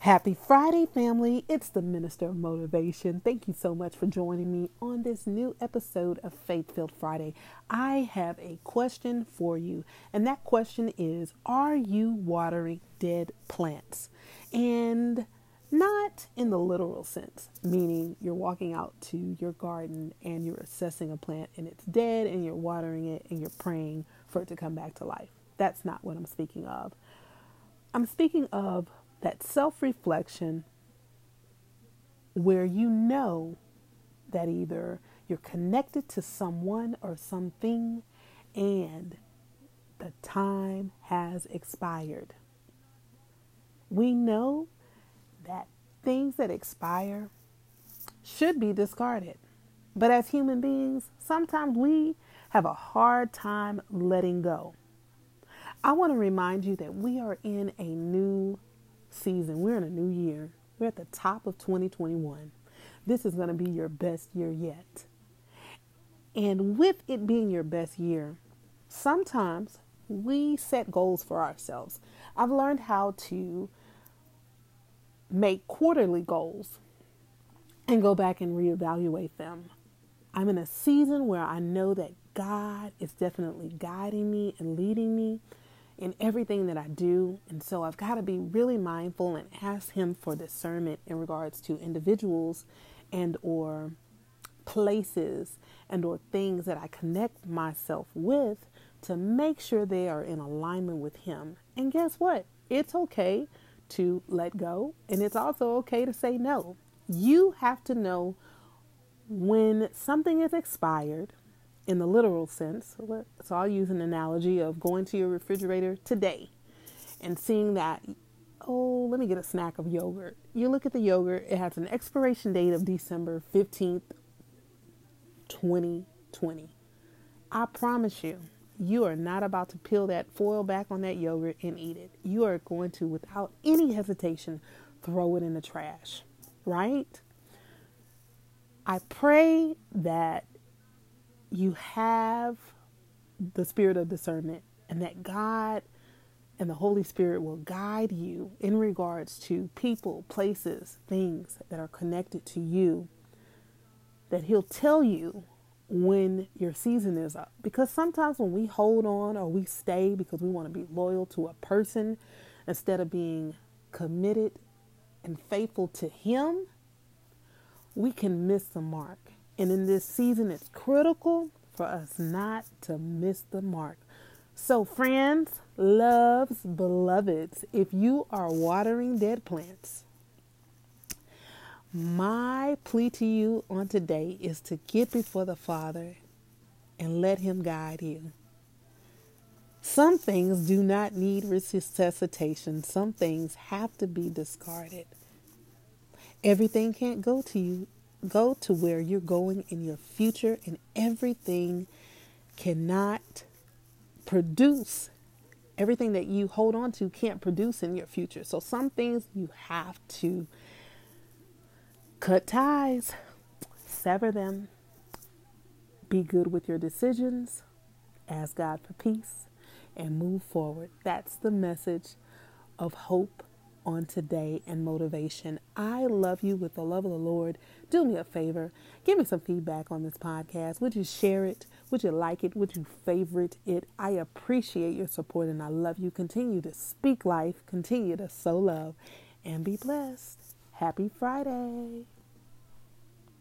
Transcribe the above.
Happy Friday, family. It's the Minister of Motivation. Thank you so much for joining me on this new episode of Faith Filled Friday. I have a question for you, and that question is Are you watering dead plants? And not in the literal sense, meaning you're walking out to your garden and you're assessing a plant and it's dead and you're watering it and you're praying for it to come back to life. That's not what I'm speaking of. I'm speaking of that self reflection where you know that either you're connected to someone or something and the time has expired. We know that things that expire should be discarded. But as human beings, sometimes we have a hard time letting go. I want to remind you that we are in a new season. We're in a new year. We're at the top of 2021. This is going to be your best year yet. And with it being your best year, sometimes we set goals for ourselves. I've learned how to make quarterly goals and go back and reevaluate them. I'm in a season where I know that God is definitely guiding me and leading me in everything that I do. And so I've got to be really mindful and ask him for discernment in regards to individuals and or places and or things that I connect myself with to make sure they are in alignment with him. And guess what? It's okay to let go and it's also okay to say no. You have to know when something is expired in the literal sense. So I'll use an analogy of going to your refrigerator today and seeing that, oh, let me get a snack of yogurt. You look at the yogurt, it has an expiration date of December 15th, 2020. I promise you, you are not about to peel that foil back on that yogurt and eat it. You are going to, without any hesitation, throw it in the trash, right? I pray that you have the spirit of discernment and that God and the Holy Spirit will guide you in regards to people, places, things that are connected to you. That He'll tell you when your season is up. Because sometimes when we hold on or we stay because we want to be loyal to a person instead of being committed and faithful to Him, we can miss the mark. And in this season, it's critical for us not to miss the mark. So, friends, loves, beloveds, if you are watering dead plants, my plea to you on today is to get before the Father and let Him guide you. Some things do not need resuscitation, some things have to be discarded. Everything can't go to you go to where you're going in your future, and everything cannot produce. Everything that you hold on to can't produce in your future. So, some things you have to cut ties, sever them, be good with your decisions, ask God for peace, and move forward. That's the message of hope on today and motivation. I love you with the love of the Lord. Do me a favor, give me some feedback on this podcast. Would you share it? Would you like it? Would you favorite it? I appreciate your support and I love you. Continue to speak life, continue to sow love, and be blessed. Happy Friday.